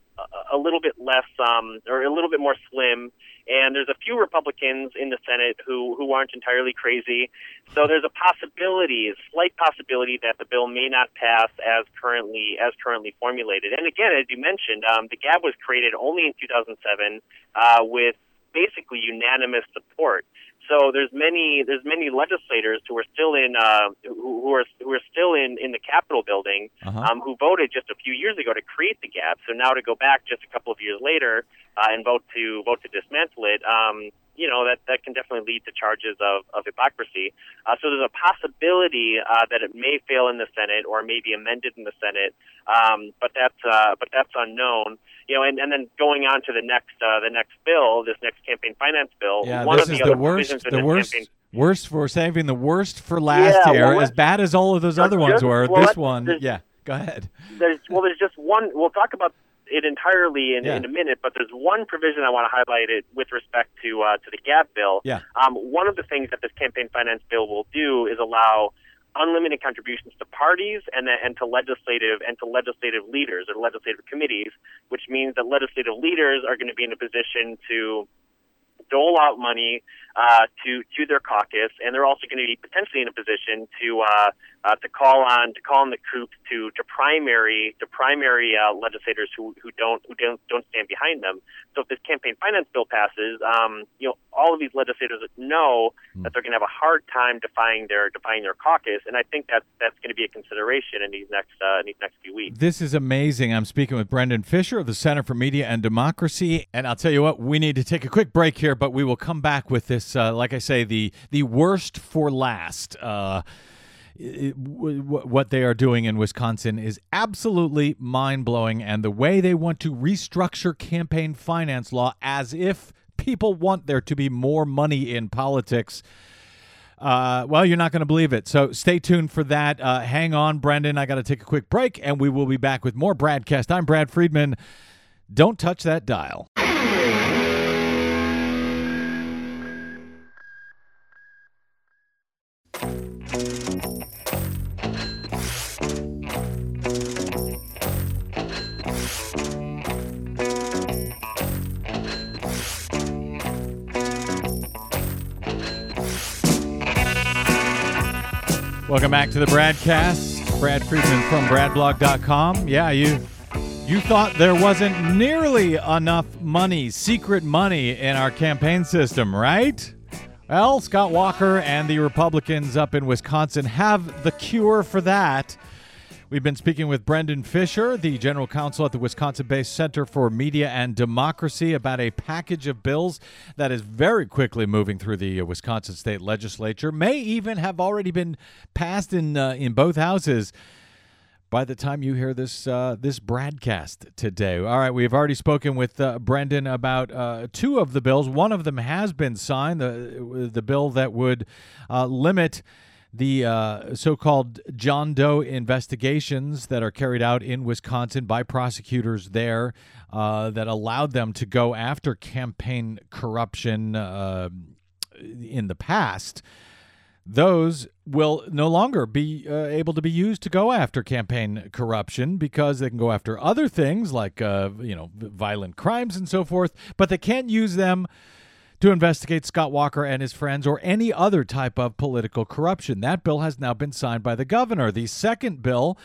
a little bit less, um, or a little bit more slim. And there's a few Republicans in the Senate who who aren't entirely crazy. So there's a possibility, a slight possibility, that the bill may not pass as currently as currently formulated. And again, as you mentioned, um, the GAB was created only in 2007 uh, with basically unanimous support. So there's many there's many legislators who are still in uh, who, who are who are still in in the Capitol building Uh-huh. um, who voted just a few years ago to create the GAB. So now to go back just a couple of years later uh, and vote to vote to dismantle it, um, you know that that can definitely lead to charges of, of hypocrisy. Uh, so there's a possibility uh, that it may fail in the Senate or may be amended in the Senate, um, but that's uh, but that's unknown. You know, and, and then going on to the next uh, the next bill, this next campaign finance bill. Yeah, one this of is the, the worst. The worst. campaign Worst for saving the worst for last Yeah, here. well, as bad as all of those other ones just- were, well, this one, yeah. Go ahead. there's well, there's just one. We'll talk about it entirely in, Yeah. in a minute, but there's one provision I want to highlight it with respect to uh, to the GAB bill. Yeah. Um, one of the things that this campaign finance bill will do is allow unlimited contributions to parties and and to legislative and to legislative leaders or legislative committees, which means that legislative leaders are going to be in a position to dole out money uh, to to their caucus, and they're also going to be potentially in a position to uh, uh, to call on to call on the troops to to primary to primary uh, legislators who who don't who don't don't stand behind them. So if this campaign finance bill passes, um, you know all of these legislators know that they're going to have a hard time defying their defying their caucus, and I think that that's going to be a consideration in these next uh, in these next few weeks. This is amazing. I'm speaking with Brendan Fischer of the Center for Media and Democracy, and I'll tell you what, we need to take a quick break here, but we will come back with this. Uh, like I say, the the worst for last. Uh, it- w- w- what they are doing in Wisconsin is absolutely mind blowing, and the way they want to restructure campaign finance law as if people want there to be more money in politics. Uh, well, you're not going to believe it. So stay tuned for that. Uh, hang on, Brendan. I got to take a quick break, and we will be back with more BradCast. I'm Brad Friedman. Don't touch that dial. Welcome back to the BradCast. Brad Friedman from bradblog.com. Yeah, you you thought there wasn't nearly enough money, secret money in our campaign system, right? Well, Scott Walker and the Republicans up in Wisconsin have the cure for that. We've been speaking with Brendan Fischer, the general counsel at the Wisconsin based Center for Media and Democracy, about a package of bills that is very quickly moving through the uh, Wisconsin state legislature, may even have already been passed in, uh, in both houses by the time you hear this uh, this broadcast today. All right, we've already spoken with uh, Brendan about uh, two of the bills. One of them has been signed, the the bill that would uh, limit the uh, so-called John Doe investigations that are carried out in Wisconsin by prosecutors there uh, that allowed them to go after campaign corruption uh, in the past. Those will no longer be uh, able to be used to go after campaign corruption because they can go after other things like uh, you know violent crimes and so forth, but they can't use them to investigate Scott Walker and his friends or any other type of political corruption. That bill has now been signed by the governor. The second bill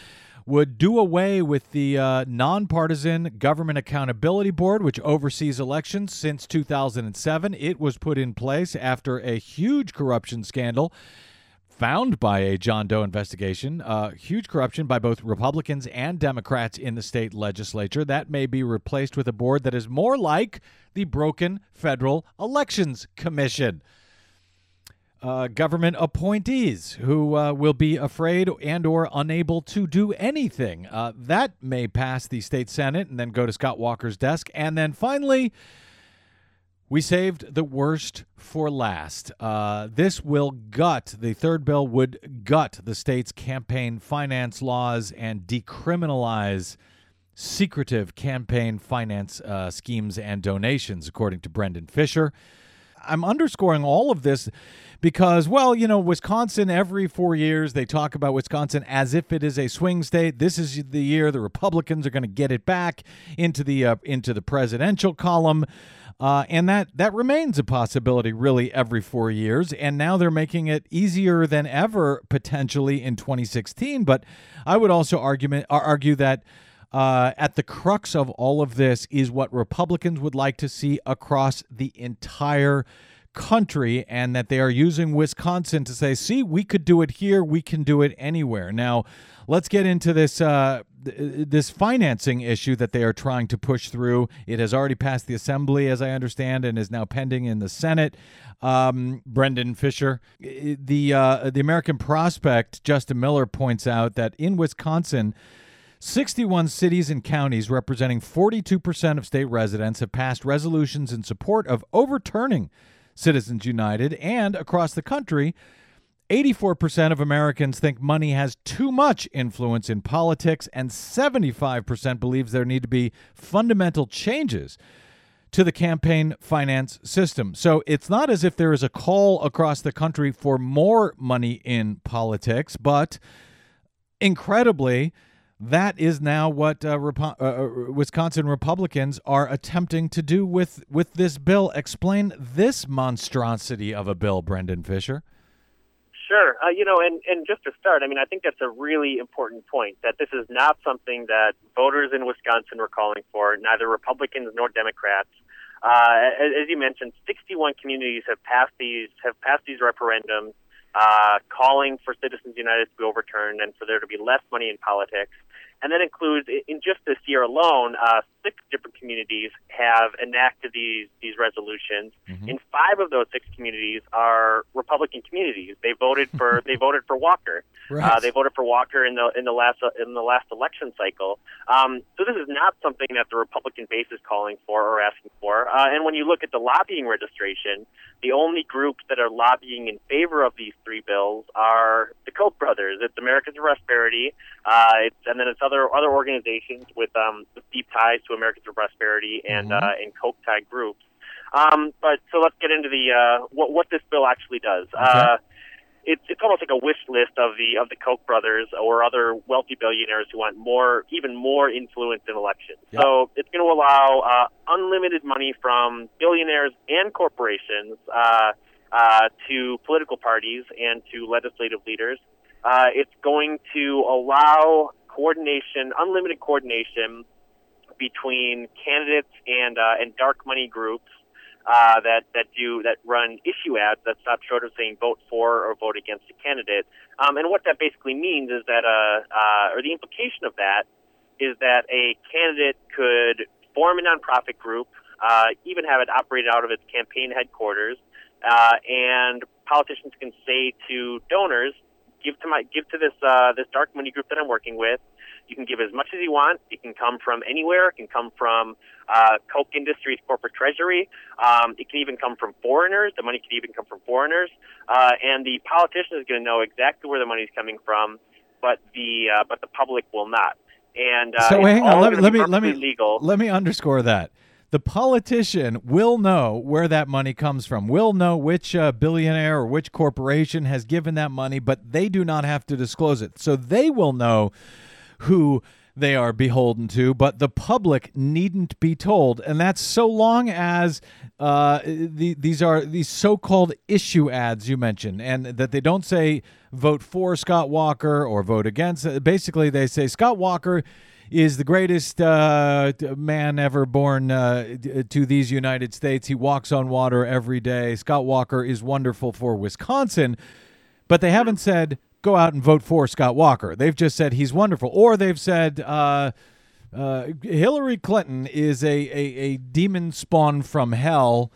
would do away with the uh, nonpartisan Government Accountability Board, which oversees elections since 2007. It was put in place after a huge corruption scandal found by a John Doe investigation. Uh, huge corruption by both Republicans and Democrats in the state legislature. That may be replaced with a board that is more like the broken Federal Elections Commission. Uh, government appointees who uh, will be afraid and or unable to do anything. Uh, that may pass the state senate and then go to Scott Walker's desk. And then finally, we saved the worst for last. Uh, this will gut, the third bill would gut the state's campaign finance laws and decriminalize secretive campaign finance uh, schemes and donations, according to Brendan Fischer. I'm underscoring all of this because, well, you know, Wisconsin, every four years, they talk about Wisconsin as if it is a swing state. This is the year the Republicans are going to get it back into the uh, into the presidential column. Uh, and that that remains a possibility really every four years. And now they're making it easier than ever potentially in 2016 but i would also argument argue that uh, at the crux of all of this is what republicans would like to see across the entire country and that they are using wisconsin to say see we could do it here. We can do it anywhere. Now let's get into this uh, this financing issue that they are trying to push through. It has already passed the assembly, as I understand, and is now pending in the Senate. Um, Brendan Fischer, the uh, the American Prospect, Justin Miller points out that in Wisconsin. 61 cities and counties representing 42% of state residents have passed resolutions in support of overturning Citizens United, and across the country, 84% of Americans think money has too much influence in politics, and 75% believes there need to be fundamental changes to the campaign finance system. So it's not as if there is a call across the country for more money in politics, but incredibly, that is now what uh, Repo- uh, uh, Wisconsin Republicans are attempting to do with, with this bill. Explain this monstrosity of a bill, Brendan Fischer. Sure. Uh, you know, and, and just to start, I mean, I think that's a really important point that this is not something that voters in Wisconsin were calling for, neither Republicans nor Democrats. Uh, as, you mentioned, 61 communities have passed these have passed these referendums uh, calling for Citizens United to be overturned and for there to be less money in politics. And that includes, in just this year alone, uh, six different communities have enacted these these resolutions. Mhm. And five of those six communities are Republican communities. They voted for [laughs] they voted for Walker. Uh, they voted for Walker in the in the last in the last election cycle. Um, so this is not something that the Republican base is calling for or asking for. Uh, and when you look at the lobbying registration, the only groups that are lobbying in favor of these three bills are the Koch brothers. It's Americans for Prosperity, uh, it's, and then it's other other organizations with um, with deep ties to Americans for Prosperity and Mhm. uh, and Koch tied groups. Um, but so let's get into the uh, what what this bill actually does. Uh, it's it's almost like a wish list of the of the Koch brothers or other wealthy billionaires who want more, even more influence in elections. Yep. So it's going to allow uh, unlimited money from billionaires and corporations uh, uh, to political parties and to legislative leaders. Uh, it's going to allow coordination, unlimited coordination between candidates and uh, and dark money groups uh, that that do that run issue ads that stop short of saying vote for or vote against a candidate. Um, and what that basically means is that, uh, uh, or the implication of that is that a candidate could form a nonprofit group, uh, even have it operated out of its campaign headquarters, uh, and politicians can say to donors, "Give to my give to this uh, this dark money group that I'm working with." You can give as much as you want. It can come from anywhere. It can come from uh, Koch Industries corporate treasury. Um, it can even come from foreigners. The money can even come from foreigners. Uh, and the politician is going to know exactly where the money is coming from, but the uh, but the public will not. And uh, so hang on, let me let me let me legal. let me underscore that. The politician will know where that money comes from. Will know which uh, billionaire or which corporation has given that money, but they do not have to disclose it. So they will know who they are beholden to, but the public needn't be told. And that's so long as uh, the, these are these so-called issue ads you mentioned, and that they don't say vote for Scott Walker or vote against. Basically, they say Scott Walker is the greatest uh, man ever born uh, to these United States. He walks on water every day. Scott Walker is wonderful for Wisconsin, but they haven't said go out and vote for Scott Walker. They've just said he's wonderful, or they've said. Uh, uh, Hillary Clinton is a, a, a demon spawn from hell.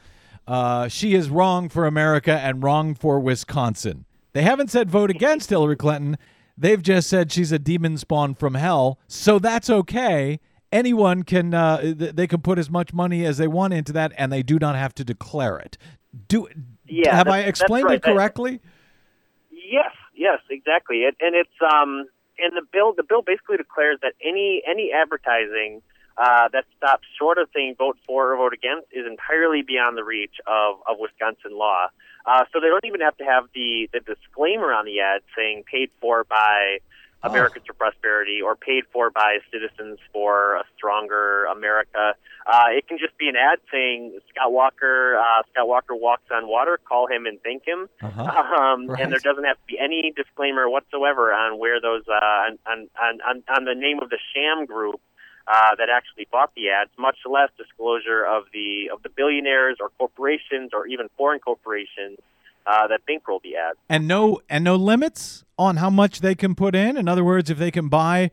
Uh, she is wrong for America and wrong for Wisconsin. They haven't said vote against Hillary Clinton. They've just said she's a demon spawn from hell. So that's okay. Anyone can uh, th- they can put as much money as they want into that, and they do not have to declare it. Do Yeah, have I explained right. it That- correctly? Yes, yes, exactly. It, and it's um and the bill the bill basically declares that any any advertising uh, that stops short of saying vote for or vote against is entirely beyond the reach of, of Wisconsin law. Uh, so they don't even have to have the, the disclaimer on the ad saying paid for by Americans for Prosperity or paid for by Citizens for a Stronger America. Uh, it can just be an ad saying Scott Walker uh, Scott Walker walks on water. Call him and thank him. Uh-huh. [laughs] Um, Right. And there doesn't have to be any disclaimer whatsoever on where those uh, on, on, on, on the name of the sham group uh, that actually bought the ads, much less disclosure of the of the billionaires or corporations or even foreign corporations uh, that bankroll the ads. and no and no limits on how much they can put in. In other words, if they can buy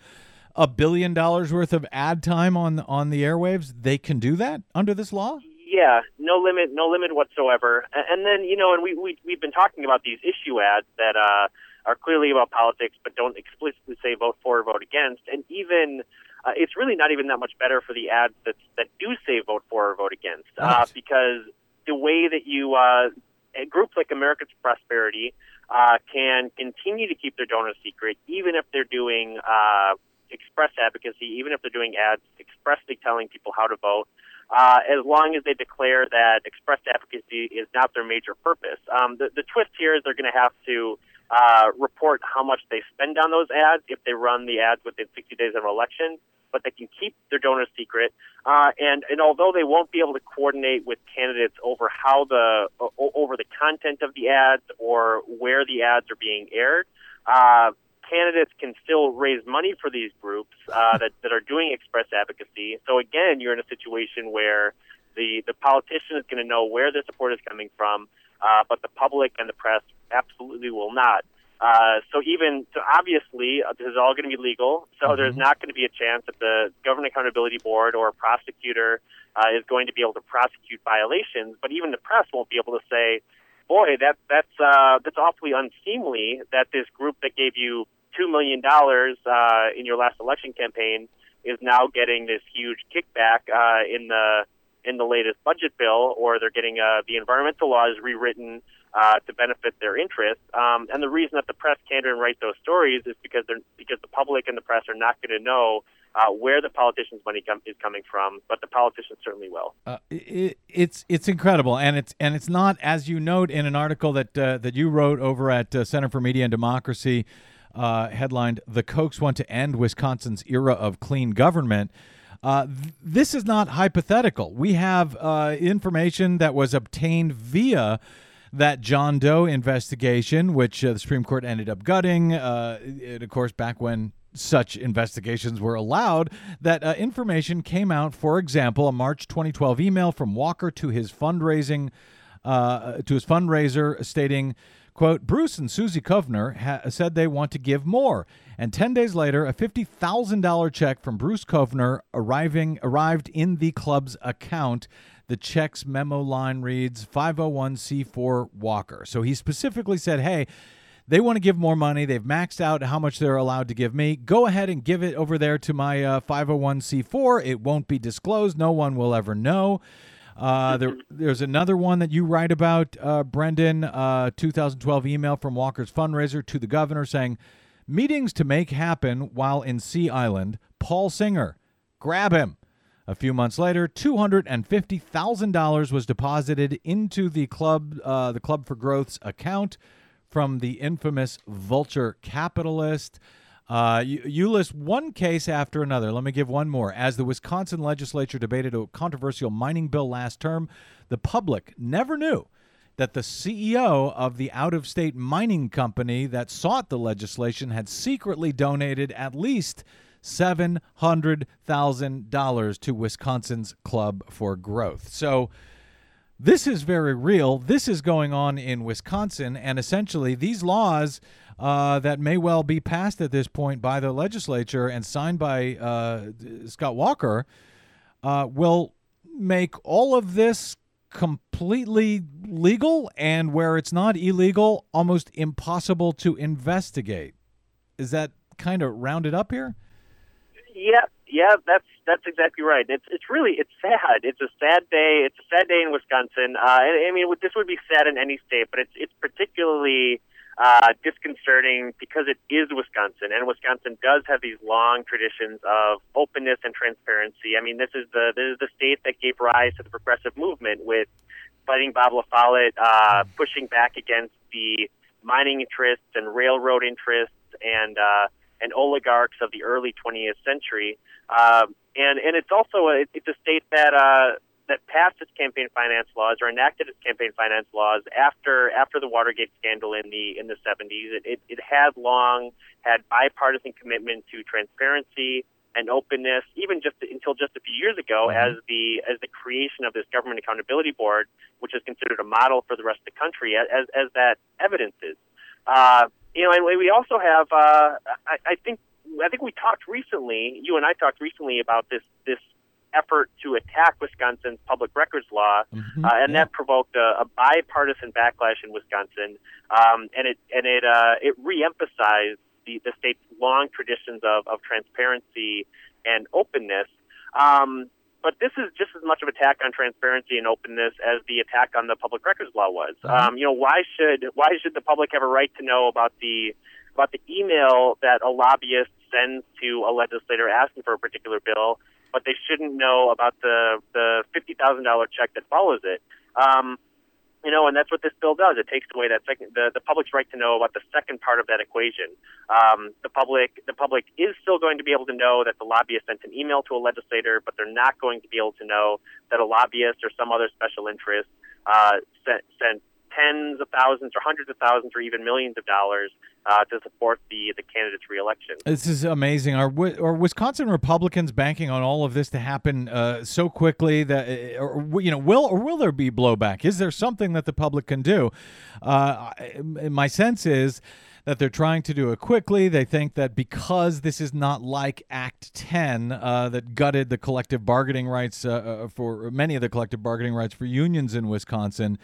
a billion dollars worth of ad time on on the airwaves, they can do that under this law. Yeah, no limit, no limit whatsoever. A- And then you know, and we we we've been talking about these issue ads that uh, are clearly about politics, but don't explicitly say vote for or vote against. And even uh, it's really not even that much better for the ads that that do say vote for or vote against, uh, Right. because the way that you uh, a group like Americans for Prosperity uh, can continue to keep their donors secret, even if they're doing uh, express advocacy, even if they're doing ads expressly telling people how to vote uh, as long as they declare that express advocacy is not their major purpose. Um, the, the twist here is they're going to have to uh, report how much they spend on those ads if they run the ads within 60 days of an election, but they can keep their donors secret. Uh, and, and although they won't be able to coordinate with candidates over how the o- over the content of the ads or where the ads are being aired, uh, candidates can still raise money for these groups uh, [laughs] that, that are doing express advocacy. So again, you're in a situation where the, the politician is going to know where their support is coming from, uh, but the public and the press absolutely will not. Uh, so even so, obviously, uh, this is all going to be legal. So there's not going to be a chance that the Government Accountability Board or a prosecutor uh, is going to be able to prosecute violations. But even the press won't be able to say, "Boy, that that's uh, that's awfully unseemly that this group that gave you two million dollars uh, in your last election campaign is now getting this huge kickback uh, in the in the latest budget bill, or they're getting uh, the environmental laws rewritten uh, to benefit their interests. Um, and the reason that the press can't even write those stories is because they're because the public and the press are not going to know uh, where the politicians' money com- is coming from, but the politicians certainly will. Uh, it, it's it's incredible, and it's and it's not as you note in an article that uh, that you wrote over at uh, Center for Media and Democracy, uh, headlined "The Kochs Want to End Wisconsin's Era of Clean Government." Uh, th- this is not hypothetical. We have information that was obtained via that John Doe investigation, which uh, the Supreme Court ended up gutting. Uh, it, of course, back when such investigations were allowed, that uh, information came out. For example, a March 2012 email from Walker to his fundraising uh, to his fundraiser stating. Quote, Bruce and Susie Kovner ha- said they want to give more. And 10 days later, a $50,000 check from Bruce Kovner arriving arrived in the club's account. The check's memo line reads 501c4 Walker. So he specifically said, hey, They want to give more money. They've maxed out how much they're allowed to give me. Go ahead and give it over there to my uh, 501c4. It won't be disclosed. No one will ever know. Uh, there, there's another one that you write about, uh, Brendan. Uh, 2012 email from Walker's fundraiser to the governor saying, "Meetings to make happen while in Sea Island. Paul Singer, grab him." A few months later, two hundred and fifty thousand dollars was deposited into the club, uh, the Club for Growth's account from the infamous vulture capitalist. Uh, you, you list one case after another. Let me give one more. As the Wisconsin legislature debated a controversial mining bill last term, the public never knew that the CEO of the out of state mining company that sought the legislation had secretly donated at least $700,000 to Wisconsin's Club for Growth. So this is very real. This is going on in Wisconsin. And essentially, these laws uh, that may well be passed at this point by the legislature and signed by uh, Scott Walker uh, will make all of this completely legal and where it's not illegal, almost impossible to investigate. Is that kind of rounded up here? Yeah, yeah, that's that's exactly right. It's it's really it's sad. It's a sad day. It's a sad day in Wisconsin. Uh, I, I mean, this would be sad in any state, but it's it's particularly uh, disconcerting because it is Wisconsin, and Wisconsin does have these long traditions of openness and transparency. I mean, this is the this is the state that gave rise to the progressive movement with fighting Bob La Follette, uh, pushing back against the mining interests and railroad interests and uh, and oligarchs of the early 20th century. Um, and and it's also a, it's a state that uh, that passed its campaign finance laws or enacted its campaign finance laws after after the Watergate scandal in the in the 70s. It it, it has long had bipartisan commitment to transparency and openness, even just until just a few years ago, as the as the creation of this government accountability board, which is considered a model for the rest of the country, as as that evidence is. Uh, you know, and we also have. Uh, I, I think I think we talked recently. You and I talked recently about this this effort to attack Wisconsin's public records law, Mhm, uh, and yeah. that provoked a, a bipartisan backlash in Wisconsin. Um, and it and it uh, it reemphasized the, the state's long traditions of, of transparency and openness. Um, but this is just as much of an attack on transparency and openness as the attack on the public records law was. Uh-huh. Um, you know, why should why should the public have a right to know about the about the email that a lobbyist sends to a legislator asking for a particular bill, but they shouldn't know about the the fifty thousand dollar check that follows it. Um, you know, and that's what this bill does. It takes away that second, the, the public's right to know about the second part of that equation. Um, the public, the public is still going to be able to know that the lobbyist sent an email to a legislator, but they're not going to be able to know that a lobbyist or some other special interest uh, sent, sent tens of thousands or hundreds of thousands or even millions of dollars uh, to support the the candidate's reelection. This is amazing. Are are Wisconsin Republicans banking on all of this to happen uh, so quickly that, uh, or you know, will or will there be blowback? Is there something that the public can do? Uh, my sense is that they're trying to do it quickly. They think that because this is not like Act 10 uh, that gutted the collective bargaining rights uh, uh, for many of the collective bargaining rights for unions in Wisconsin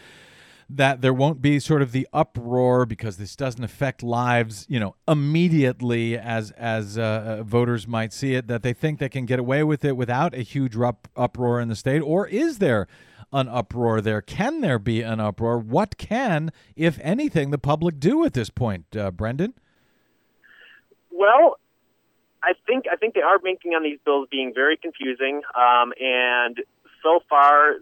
that there won't be sort of the uproar because this doesn't affect lives, you know, immediately as as uh, uh, voters might see it. That they think they can get away with it without a huge rup- uproar in the state, or is there an uproar there? Can there be an uproar? What can, if anything, the public do at this point, uh, Brendan? Well, I think I think they are banking on these bills being very confusing, um, and so far,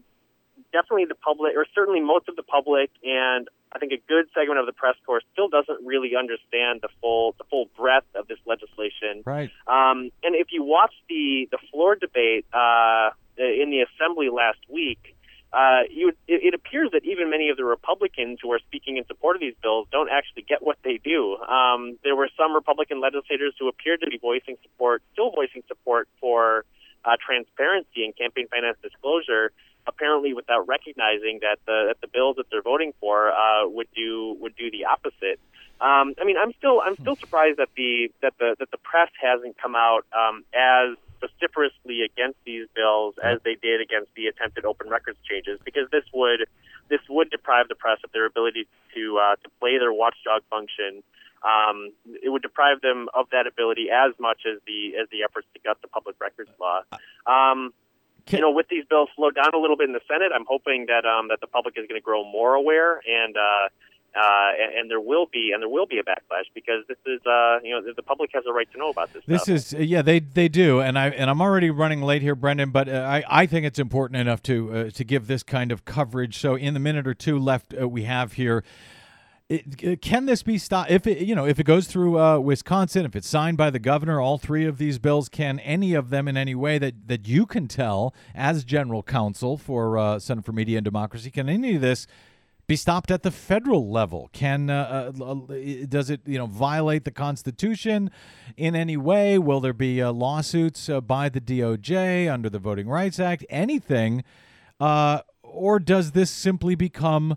definitely the public, or certainly most of the public, and I think a good segment of the press corps still doesn't really understand the full the full breadth of this legislation. Right. Um, and if you watch the the floor debate uh, in the assembly last week, uh, you it, it appears that even many of the Republicans who are speaking in support of these bills don't actually get what they do. Um, there were some Republican legislators who appeared to be voicing support, still voicing support for uh, transparency and campaign finance disclosure, apparently without recognizing that the that the bills that they're voting for uh, would do would do the opposite. Um, I mean, I'm still I'm still surprised that the that the that the press hasn't come out um, as vociferously against these bills as they did against the attempted open records changes, because this would this would deprive the press of their ability to uh, to play their watchdog function. Um, it would deprive them of that ability as much as the as the efforts to gut the public records law. Um, you know, with these bills slowed down a little bit in the Senate, I'm hoping that um, that the public is going to grow more aware and. Uh, uh, and, and there will be, and there will be a backlash because this is, uh, you know, the, the public has a right to know about this. This stuff. is yeah they they do and I and I'm already running late here Brendan but uh, I I think it's important enough to uh, to give this kind of coverage so in the minute or two left uh, we have here it, can this be stopped if it you know if it goes through uh, Wisconsin if it's signed by the governor all three of these bills can any of them in any way that that you can tell as general counsel for uh, Center for Media and Democracy can any of this be stopped at the federal level? Can uh, uh, does it you know violate the Constitution in any way? Will there be uh, lawsuits uh, by the DOJ under the Voting Rights Act? Anything, or does this simply become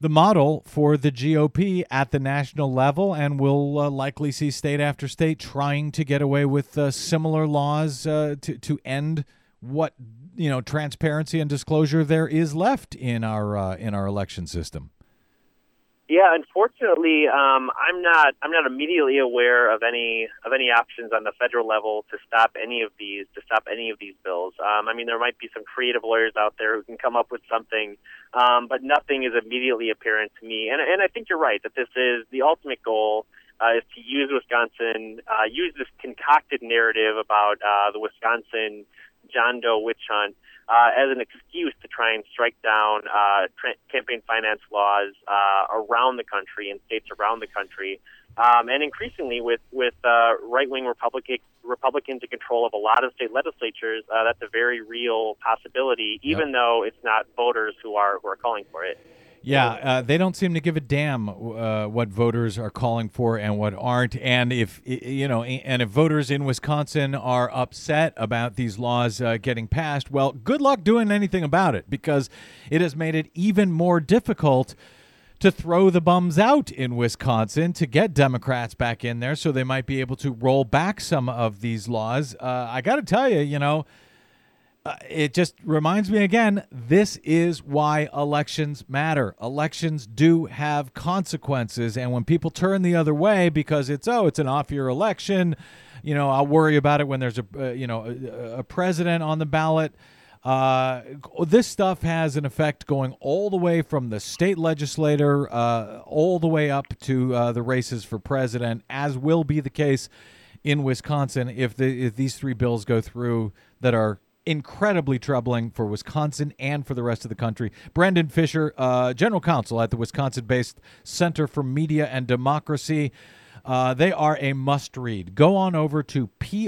the model for the GOP at the national level, and we'll uh, likely see state after state trying to get away with uh, similar laws uh, to to end what you know transparency and disclosure there is left in our uh, in our election system. Yeah, unfortunately, um, I'm not. I'm not immediately aware of any of any options on the federal level to stop any of these to stop any of these bills. Um, I mean, there might be some creative lawyers out there who can come up with something, um, but nothing is immediately apparent to me. And and I think you're right that this is the ultimate goal uh, is to use Wisconsin, uh, use this concocted narrative about uh, the Wisconsin John Doe witch hunt uh, as an excuse to try and strike down uh, tra- campaign finance laws uh, around the country and states around the country. Um, and increasingly, with with uh, right wing Republican Republicans in control of a lot of state legislatures, uh, that's a very real possibility. Even though it's not voters who are who are calling for it. Yeah, uh, they don't seem to give a damn uh, what voters are calling for and what aren't. And if you know, and if voters in Wisconsin are upset about these laws uh, getting passed, well, good luck doing anything about it because it has made it even more difficult to throw the bums out in Wisconsin to get Democrats back in there, so they might be able to roll back some of these laws. Uh, I got to tell you, you know uh, it just reminds me again this is why elections matter. Elections do have consequences and when people turn the other way because it's oh it's an off year election you know i'll worry about it when there's a uh, you know a, a president on the ballot. Uh, this stuff has an effect going all the way from the state legislator uh, all the way up to uh, the races for president as will be the case in Wisconsin if the if these three bills go through that are incredibly troubling for Wisconsin and for the rest of the country. Brendan Fischer, uh, general counsel at the Wisconsin-based Center for Media and Democracy. Uh, they are a must read. Go on over to prwatch.org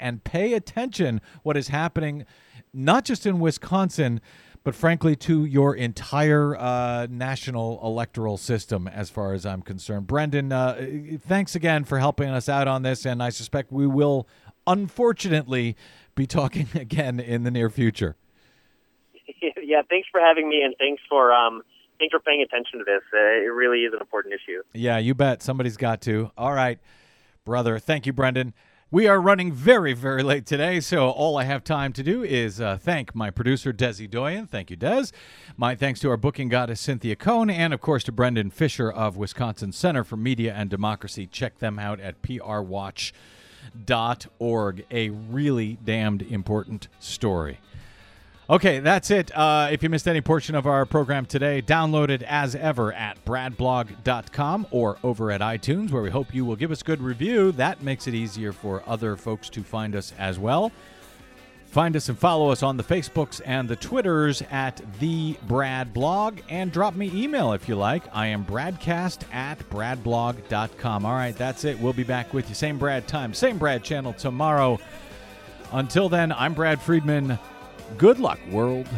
and pay attention what is happening not just in Wisconsin but frankly to your entire uh, national electoral system as far as I'm concerned. Brendan, uh, thanks again for helping us out on this and I suspect we will unfortunately be talking [laughs] again in the near future. [laughs] yeah, thanks for having me, and thanks for um, thanks for paying attention to this. Uh, it really is an important issue. Yeah, you bet. Somebody's got to. All right, brother. Thank you, Brendan. We are running very, very late today, so all I have time to do is uh, thank my producer, Desi Doyen. Thank you, Des. My thanks to our booking goddess, Cynthia Cohn, and of course to Brendan Fischer of Wisconsin Center for Media and Democracy. Check them out at prwatch.org. A really damned important story. Okay, that's it. Uh, if you missed any portion of our program today, download it as ever at bradblog.com or over at iTunes, where we hope you will give us good review. That makes it easier for other folks to find us as well. Find us and follow us on the Facebooks and the Twitters at the Brad Blog, and drop me email if you like. I am bradcast at bradblog.com. All right, that's it. We'll be back with you. Same Brad time, same Brad channel tomorrow. Until then, I'm Brad Friedman. Good luck, world.